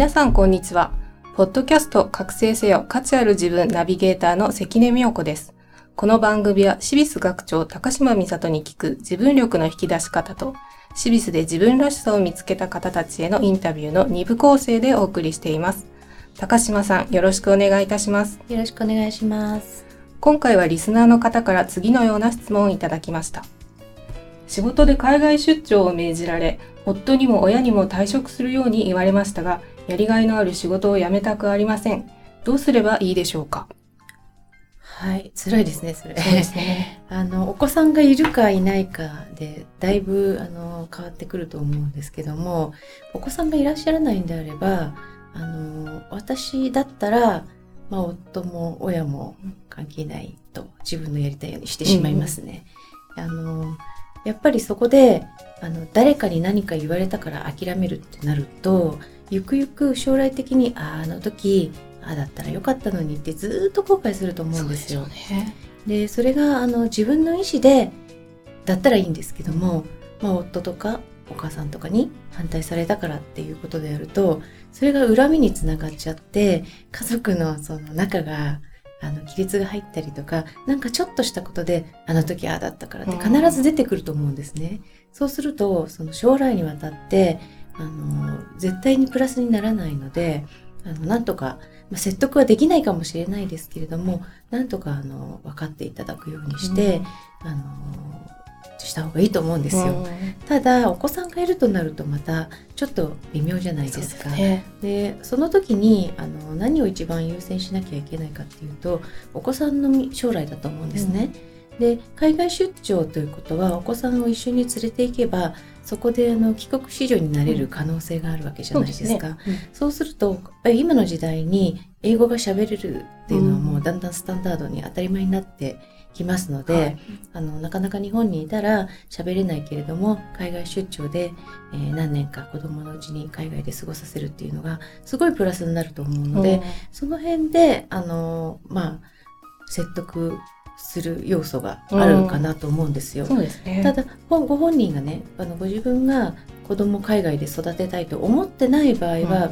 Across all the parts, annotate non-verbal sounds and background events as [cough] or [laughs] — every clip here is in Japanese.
皆さんこんにちは。ポッドキャスト覚醒せよ価値ある自分ナビゲーターの関根美代子です。この番組はシビス学長高島美里に聞く自分力の引き出し方とシビスで自分らしさを見つけた方たちへのインタビューの2部構成でお送りしています。高島さんよろしくお願いいたします。よろしくお願いします。今回はリスナーの方から次のような質問をいただきました。仕事で海外出張を命じられ、夫にも親にも退職するように言われましたが、やりがいのある仕事を辞めたくありません。どうすればいいでしょうか？はい、辛いですね、それ。そうですね。[laughs] あの、お子さんがいるかいないかで、だいぶ、あの、変わってくると思うんですけども、お子さんがいらっしゃらないんであれば、あの、私だったら、まあ、夫も親も関係ないと自分のやりたいようにしてしまいますね。うん、あの、やっぱりそこで、あの、誰かに何か言われたから諦めるってなると、ゆくゆく将来的にああの時ああだったらよかったのにってずっと後悔すると思うんですよ。そで、ね、それがあの自分の意思でだったらいいんですけども、まあ、夫とかお母さんとかに反対されたからっていうことであるとそれが恨みにつながっちゃって家族のその仲があの亀裂が入ったりとかなんかちょっとしたことであの時ああだったからって必ず出てくると思うんですね。そうするとその将来にわたってあの絶対にプラスにならないのであのなんとか、まあ、説得はできないかもしれないですけれどもなんとかあの分かっていただくようにして、うん、あのした方がいいと思うんですよ、うん、ただお子さんがいるとなるとまたちょっと微妙じゃないですか。で、ね、その時にあの何を一番優先しなきゃいけないかっていうとお子さんの将来だと思うんですね。うん、で海外出張ということはお子さんを一緒に連れていけばそこであの帰国子女になれる可能性があるわけじゃないですか。そう、ね。うん、すると今の時代に英語が喋れるっていうのはもうだんだんスタンダードに当たり前になってきますので、はい、あのなかなか日本にいたら喋れないけれども海外出張で、えー、何年か子供のうちに海外で過ごさせるっていうのがすごいプラスになると思うので、うん、その辺であのまあ説得する要素があるかなと思うんですよ。うん、すね、ただご本人がねあのご自分が子供を海外で育てたいと思ってない場合は、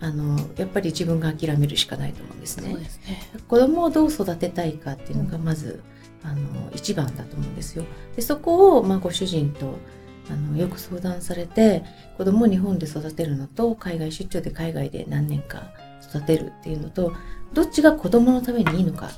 うん、あのやっぱり自分が諦めるしかないと思うんですね。すね子供をどう育てたいかっていうのがまず、うん、あの一番だと思うんですよ。でそこを、まあ、ご主人とあのよく相談されて子供を日本で育てるのと海外出張で海外で何年か育てるっていうのとどっちが子供のためにいいのか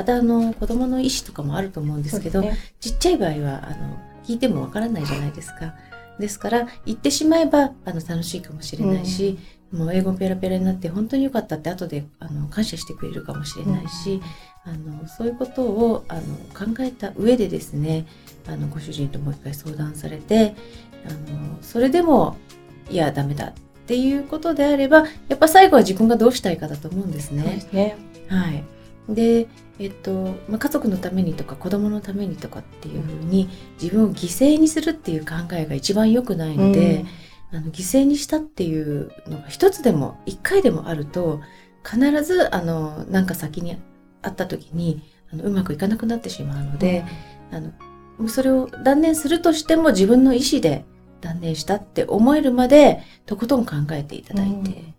またあの子供の意思とかもあると思うんですけど、ね、ちっちゃい場合はあの聞いてもわからないじゃないですか。ですから言ってしまえばあの楽しいかもしれないし、うん、もう英語ペラペラになって本当に良かったって後であの感謝してくれるかもしれないし、うん、あのそういうことをあの考えた上でですねあのご主人ともう一回相談されてあのそれでもいやダメだっていうことであればやっぱ最後は自分がどうしたいかだと思うんですね。すね。はいで、えっとまあ、家族のためにとか子供のためにとかっていうふうに自分を犠牲にするっていう考えが一番良くないので、うん、あの犠牲にしたっていうのが一つでも一回でもあると必ずあのなんか先にあった時にあのうまくいかなくなってしまうので、うん、あのそれを断念するとしても自分の意思で断念したって思えるまでとことん考えていただいて、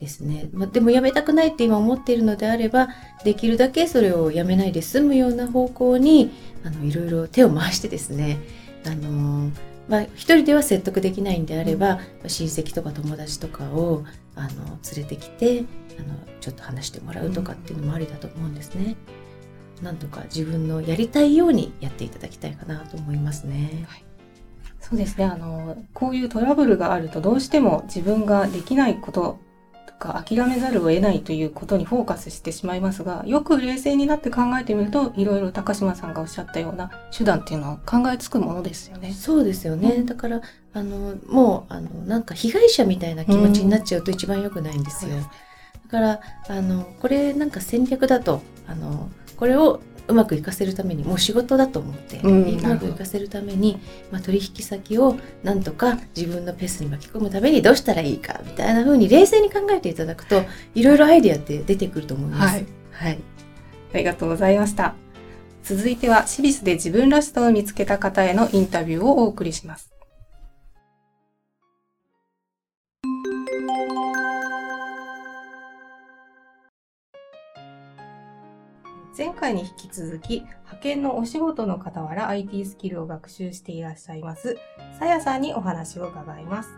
ですね。まあ、でもやめたくないって今思っているのであれば、できるだけそれをやめないで済むような方向に、あの、いろいろ手を回してですね、あのまあ、一人では説得できないんであれば、親戚とか友達とかをあの連れてきてあのちょっと話してもらうとかっていうのもありだと思うんですね。なんとか自分のやりたいようにやっていただきたいかなと思いますね。はいそうですね。あの、こういうトラブルがあるとどうしても自分ができないこととか諦めざるを得ないということにフォーカスしてしまいますが、よく冷静になって考えてみると、いろいろ高島さんがおっしゃったような手段っていうのは考えつくものですよね。そうですよね。うん、だから、あの、もう、あの、なんか被害者みたいな気持ちになっちゃうと一番良くないんですよ。うん、だから、あの、これなんか戦略だと、あの、これをうまくいかせるためにもう仕事だと思って、うん、うまくいかせるために、まあ、取引先をなんとか自分のペースに巻き込むためにどうしたらいいかみたいな風に冷静に考えていただくといろいろアイデアって出てくると思います。はい、はい、ありがとうございました。続いては、シビスで自分らしさを見つけた方へのインタビューをお送りします。前回に引き続き、派遣のお仕事の傍ら IT スキルを学習していらっしゃいます、さやさんにお話を伺います。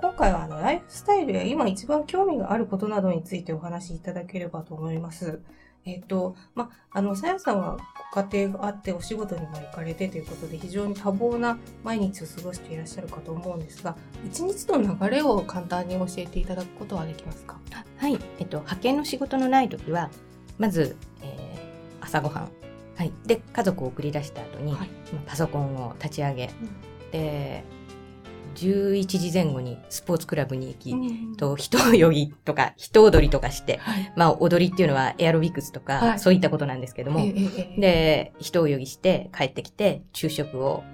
今回はあのライフスタイルや今一番興味があることなどについてお話しいただければと思います。えっ、と、ま、あの、さやさんはご家庭があってお仕事にも行かれてということで非常に多忙な毎日を過ごしていらっしゃるかと思うんですが、一日の流れを簡単に教えていただくことはできますか？はい。えっと、派遣の仕事のない時は、まず、えー朝ごはん、はい、で家族を送り出した後に、はい、パソコンを立ち上げ、うん、で11時前後にスポーツクラブに行き、うん、と人泳ぎとか人踊りとかして、はい、まあ踊りっていうのはエアロビクスとか、はい、そういったことなんですけども、えー、で人泳ぎして帰ってきて昼食を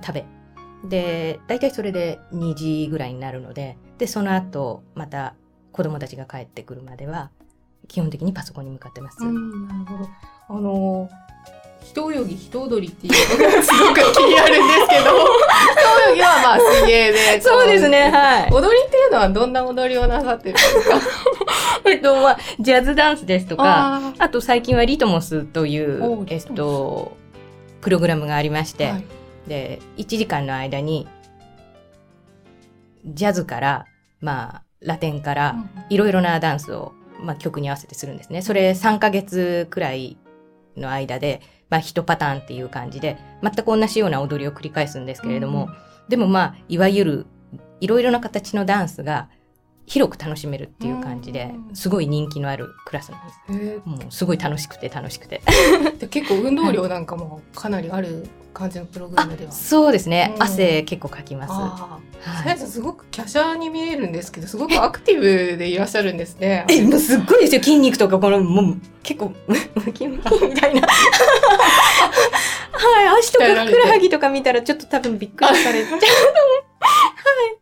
食べ、うん、で大体それで2時ぐらいになるのででその後また子供たちが帰ってくるまでは基本的にパソコンに向かってます。なるほど。あの人泳ぎ人踊りっていうのがすごく気になるんですけど。人泳ぎはまあ水泳で [laughs] そうですねはい。踊りっていうのはどんな踊りをなさってるんですか？[laughs] えっとまあジャズダンスですとかあと最近はリトモスというえっとプログラムがありまして、はい、で1時間の間にジャズからまあラテンからいろいろなダンスを、まあ、曲に合わせてするんですね。それ3ヶ月くらいの間で、まあ、一パターンっていう感じで、全く同じような踊りを繰り返すんですけれども、うん、でもまあ、いわゆる、いろいろな形のダンスが広く楽しめるっていう感じで、すごい人気のあるクラスなんです。もうすごい楽しくて楽しくて。[laughs] 結構運動量なんかもかなりある感じのプログラムでは。そうですね、うん、汗結構かきます。さやさんすごく華奢に見えるんですけどすごくアクティブでいらっしゃるんですね。えもうすっごいですよ。筋肉とかこのもう結構ムキムキみたいな。はい。足とかふくらはぎとか見たらちょっと多分びっくりされちゃうはい。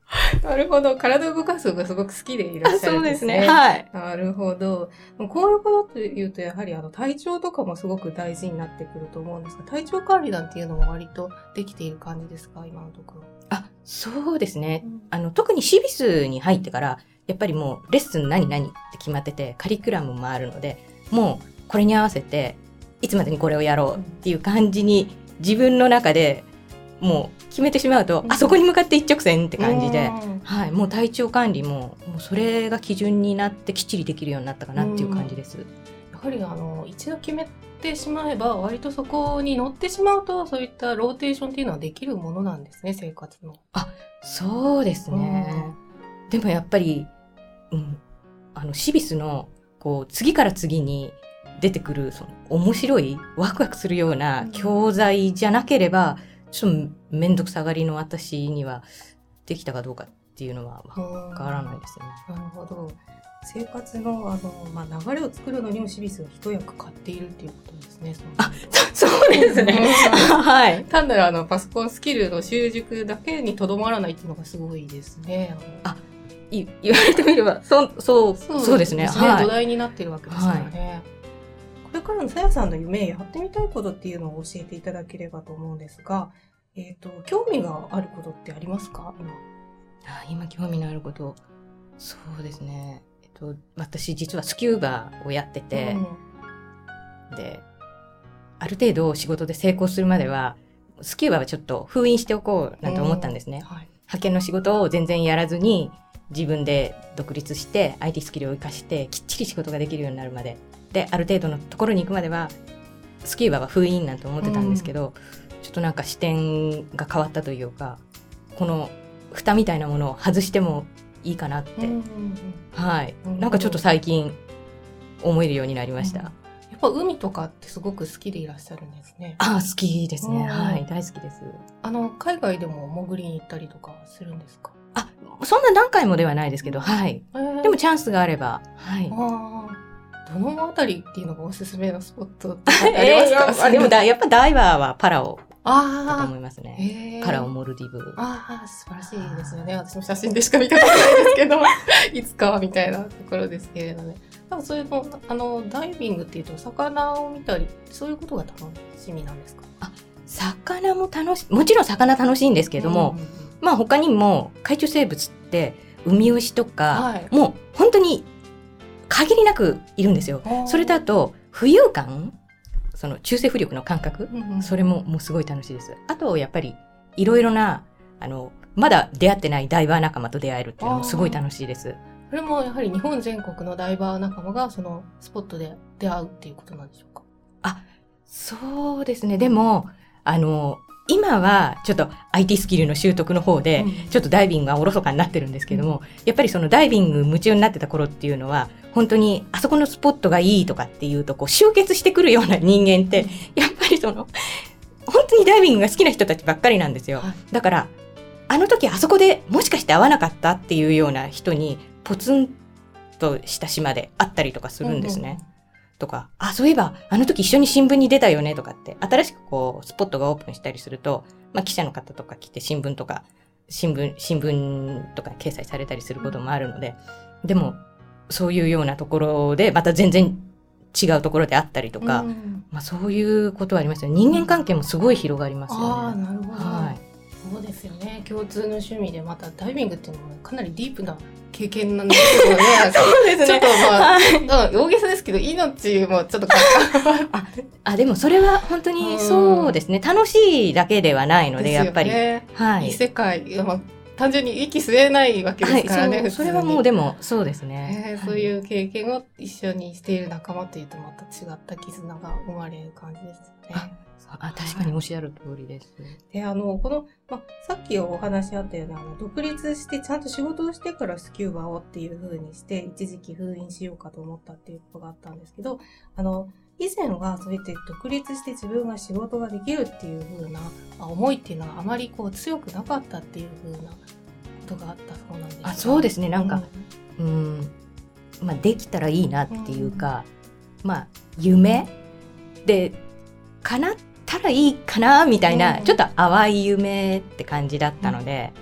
[laughs] なるほど。体を動かすのがすごく好きでいらっしゃるんですね。そうですね。はい。なるほど。こういうことというと、やはりあの体調とかもすごく大事になってくると思うんですが、体調管理なんていうのも割とできている感じですか、今のところ。あ、そうですね。うん、あの、特にシビスに入ってから、やっぱりもうレッスン何々って決まってて、カリキュラムもあるので、もうこれに合わせて、いつまでにこれをやろうっていう感じに、自分の中でもう決めてしまうと、うん、あそこに向かって一直線って感じで、はい、もう体調管理ももうそれが基準になってきっちりできるようになったかなっていう感じです。やはりあの一度決めてしまえば割とそこに乗ってしまうとそういったローテーションっていうのはできるものなんですね生活の。あそうですね。でもやっぱり、うん、あのシビスのこう次から次に出てくるその面白いワクワクするような教材じゃなければ、ちょっと面倒くさがりの私にはできたかどうかっていうのはわからないですね。なるほど。生活のあの、まあ、流れを作るのにもシビスが一役買っているっていうことですね。あ、そうですね。はい。単なるあのパソコンスキルの習熟だけにとどまらないっていうのがすごいですね。あ、い言われてみれば、そう、そう、そうですね。はい。土台になってるわけですからね。はいこれからのさやさんの夢、やってみたいことっていうのを教えていただければと思うんですが、えっ、ー、と、興味があることってありますか？今。あ今興味のあること。そうですね。えっと、私実はスキューバをやってて、うん、で、ある程度仕事で成功するまでは、スキューバはちょっと封印しておこうなんて思ったんですね。うんはい、派遣の仕事を全然やらずに、自分で独立して IT スキルを生かしてきっちり仕事ができるようになるまでである程度のところに行くまではスキューバは封印なんて思ってたんですけど、ちょっとなんか視点が変わったというかこの蓋みたいなものを外してもいいかなって、はい、うんなんかちょっと最近思えるようになりました。やっぱ海とかってすごく好きでいらっしゃるんですね。あ好きですね、うん。はい大好きです。あの海外でも潜りに行ったりとかするんですか？あそんな何回もではないですけどはい。ででもチャンスがあればはい。ああどのあたりっていうのがおすすめのスポットとかありますか？[laughs] あでもだやっぱダイバーはパラオだとあ思いますあね。へえパラオモルディブ。ああ素晴らしいですよね。私も写真でしか見たことないですけど、[laughs] いつかはみたいなところですけれどね。多分そういうのあのダイビングっていうと魚を見たりそういうことが楽しみなんですか？魚も楽しいもちろん魚楽しいんですけども、うんうんうんまあ他にも海中生物ってウミウシとか、はいもう本当に限りなくいるんですよ。それだと浮遊感その中性浮力の感覚うんうんそれももうすごい楽しいです。あとやっぱりいろいろなあのまだ出会ってないダイバー仲間と出会えるっていうのもすごい楽しいです。これもやはり日本全国のダイバー仲間がそのスポットで出会うっていうことなんでしょうか？そうですね。でも、あの、今はちょっと IT スキルの習得の方で、うん。ちょっとダイビングがおろそかになってるんですけども、やっぱりそのダイビング夢中になってた頃っていうのは、本当にあそこのスポットがいいとかっていうと、こう集結してくるような人間って、やっぱりその、本当にダイビングが好きな人たちばっかりなんですよ。はい。だから、あの時あそこでもしかして会わなかったっていうような人に、ポツンとした島で会ったりとかするんですね。とか、あ、そういえば、あの時一緒に新聞に出たよねとかって、新しくこう、スポットがオープンしたりすると、まあ記者の方とか来て新聞とか、新聞、新聞とか掲載されたりすることもあるので、でも、そういうようなところで、また全然違うところであったりとか、うんまあそういうことはありますよね。人間関係もすごい広がりますよね。ああなるほど、はい。そうですよね。共通の趣味でまたダイビングっていうのもかなりディープな経験なんですけどね。[laughs] そうでちょっとまあ、はい。うん大げさですけど命もちょっとか [laughs] あ、でもそれは本当にそうですね。楽しいだけではないので、やっぱり。ね。はい。い世界、まあ、単純に息吸えないわけですからね、はい、それはもうでもそうですね。えーそういう経験を一緒にしている仲間というとまた違った絆が生まれる感じですよね。あ確かにおっしゃる通りです。であのこの、まあ、さっきお話あったようにあの独立してちゃんと仕事をしてからスキューバをっていう風にして一時期封印しようかと思ったっていうことがあったんですけどあの以前はそうやって独立して自分が仕事ができるっていう風なあ思いっていうのはあまりこう強くなかったっていう風なことがあったそうなんですが。あそうですね。なんかうん、まあできたらいいなっていうか、まあ夢で叶ったらいいかなみたいな、うん。ちょっと淡い夢って感じだったので、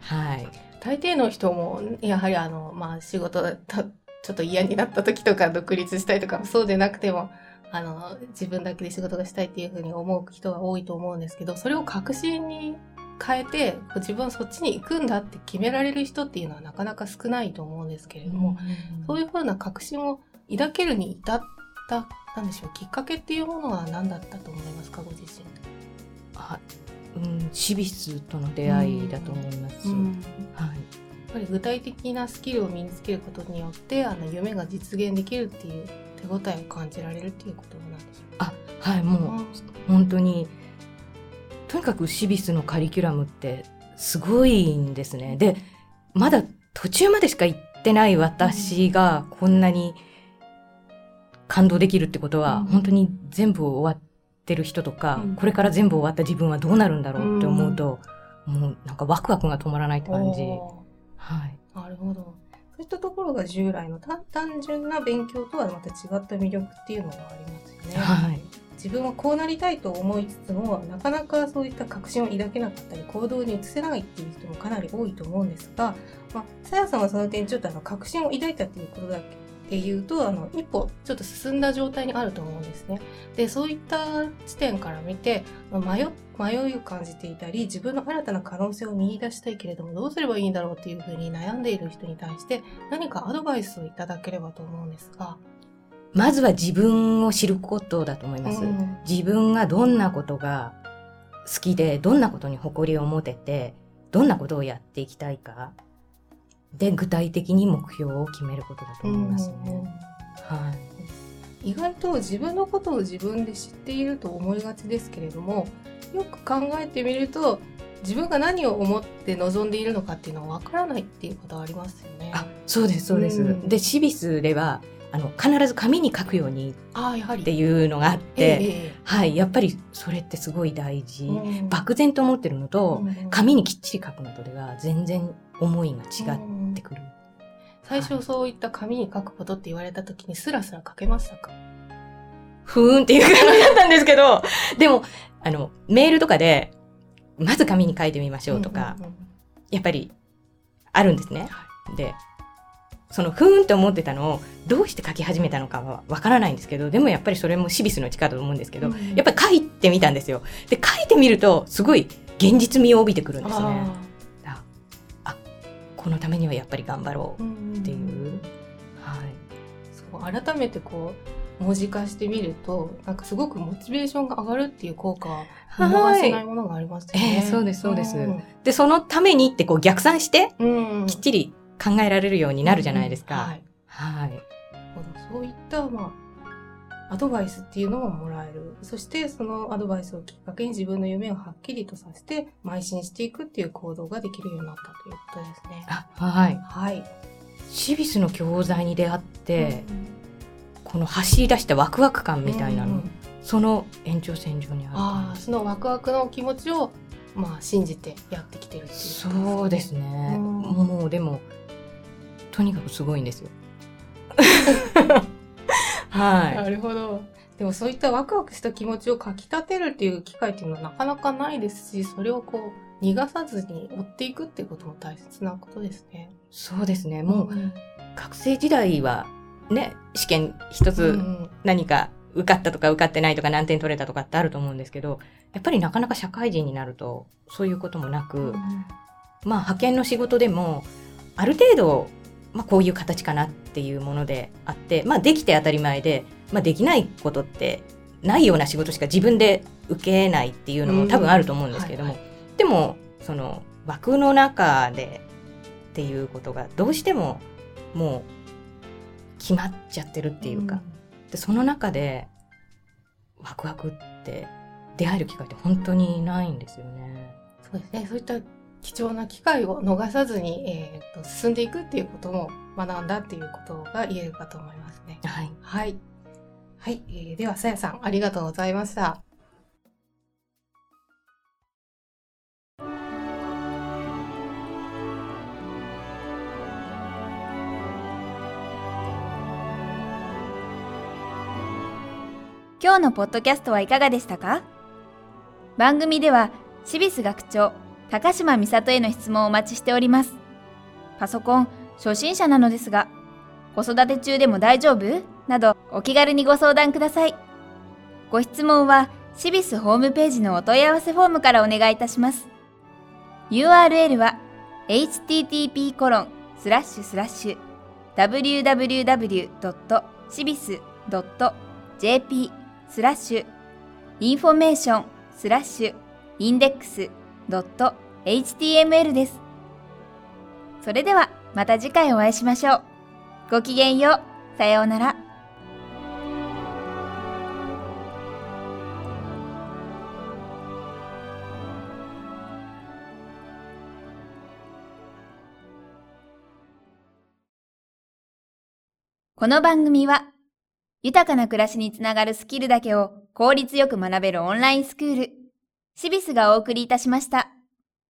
はい。大抵の人もやはりあの、まあ、仕事だったちょっと嫌になった時とか独立したいとかそうでなくてもあの自分だけで仕事がしたいっていうふうに思う人が多いと思うんですけどそれを確信に変えて自分はそっちに行くんだって決められる人っていうのはなかなか少ないと思うんですけれども、そういうふうな確信を抱けるに至ったなんでしょうきっかけっていうものは何だったと思いますかご自身。あうん、シビスとの出会いだと思います。はい。やっぱり具体的なスキルを身につけることによってあの夢が実現できるっていう手応えを感じられるっていうことなんでしょうあ、はい、もう本当にとにかくシビスのカリキュラムってすごいんですね。で、まだ途中までしか行ってない私がこんなに感動できるってことは、うん。本当に全部終わってる人とか、うん。これから全部終わった自分はどうなるんだろうって思うと、もうなんかワクワクが止まらないって感じ。おはい。ーなるほど。そういったところが従来の単単純な勉強とはまた違った魅力っていうのがありますよね。はい。自分はこうなりたいと思いつつもなかなかそういった確信を抱けなかったり行動に移せないっていう人もかなり多いと思うんですが、まあ、さやさんはその点ちょっとあの確信を抱いたっていうことだけで言うとあの一歩ちょっと進んだ状態にあると思うんですね。でそういった地点から見てまあ迷迷いを感じていたり自分の新たな可能性を見出したいけれどもどうすればいいんだろうっていうふうに悩んでいる人に対して何かアドバイスをいただければと思うんですが。まずは自分を知ることだと思います。うん自分がどんなことが好きで、どんなことに誇りを持てて、どんなことをやっていきたいか。で具体的に目標を決めることだと思いますね。はい、意外と自分のことを自分で知っていると思いがちですけれどもよく考えてみると自分が何を思って望んでいるのかっていうのは分からないっていうことはありますよね。あそうですそうです。うんでシビスではあの必ず紙に書くようにあやはりっていうのがあって、えはいやっぱりそれってすごい大事。えうん漠然と思ってるのと、うん紙にきっちり書くのとでは全然思いが違ってくる。最初そういった紙に書くことって言われた時にスラスラ書けましたか？ふーんっていう感じだったんですけど、でも、あの、メールとかで、まず紙に書いてみましょうとか、んんんやっぱり、あるんですね。で、その、ふーんって思ってたのを、どうして書き始めたのかはわからないんですけど、でもやっぱりそれもシビスの力だと思うんですけど、うんやっぱり書いてみたんですよ。で、書いてみると、すごい現実味を帯びてくるんですね。このためにはやっぱり頑張ろうっていう。はい。そう改めてこう文字化してみるとなんかすごくモチベーションが上がるっていう効果は見逃せないものがありますよね。ええそうですそうですんで、そのためにってこう逆算して、うんきっちり考えられるようになるじゃないですか。はいはい。なるほどそういった、まあ、アドバイスっていうのももらえる。そして、そのアドバイスをきっかけに自分の夢をはっきりとさせて、邁進していくっていう行動ができるようになったということですね。あはい。はい。シビスの教材に出会って、この走り出したワクワク感みたいなの、うんうんその延長線上にあるああ、そのワクワクの気持ちを、まあ、信じてやってきてるっていう、そうですね。うんもうでも、とにかくすごいんですよ。[laughs] はなるほど。でもそういったワクワクした気持ちをかき立てるっていう機会っていうのはなかなかないですし、それをこう逃がさずに追っていくっていうことも大切なことですね。い。そうですね。もう、うん学生時代は、ね、試験一つうん何か受かったとか受かってないとか何点取れたとかってあると思うんですけど、やっぱりなかなか社会人になるとそういうこともなく、うんまあ派遣の仕事でもある程度、まあ、こういう形かなっていうものであって、まあ、できて当たり前で、まあ、できないことってないような仕事しか自分で受けないっていうのも多分あると思うんですけども、うんはでもその枠の中でっていうことがどうしてももう決まっちゃってるっていうか、でその中でワクワクって出会える機会って本当にないんですよね。そうですね。そういった貴重な機会を逃さずに、えーと進んでいくっていうことも学んだっていうことが言えるかと思いますね。はい、はい。はい。えーでは、さやさん、ありがとうございました。今日のポッドキャストはいかがでしたか？番組では、シビス学長、高島美里への質問をお待ちしております。パソコン、初心者なのですが、子育て中でも大丈夫？など、お気軽にご相談ください。ご質問は、シビスホームページのお問い合わせフォームからお願いいたします。URL は、http コロンスラッシュスラッシュ www.cibis.jp スラッシュインフォメーションスラッシュ index .html です。それではまた次回お会いしましょう。ごきげんよう。さようなら。この番組は豊かな暮らしにつながるスキルだけを効率よく学べるオンラインスクールシビスがお送りいたしました。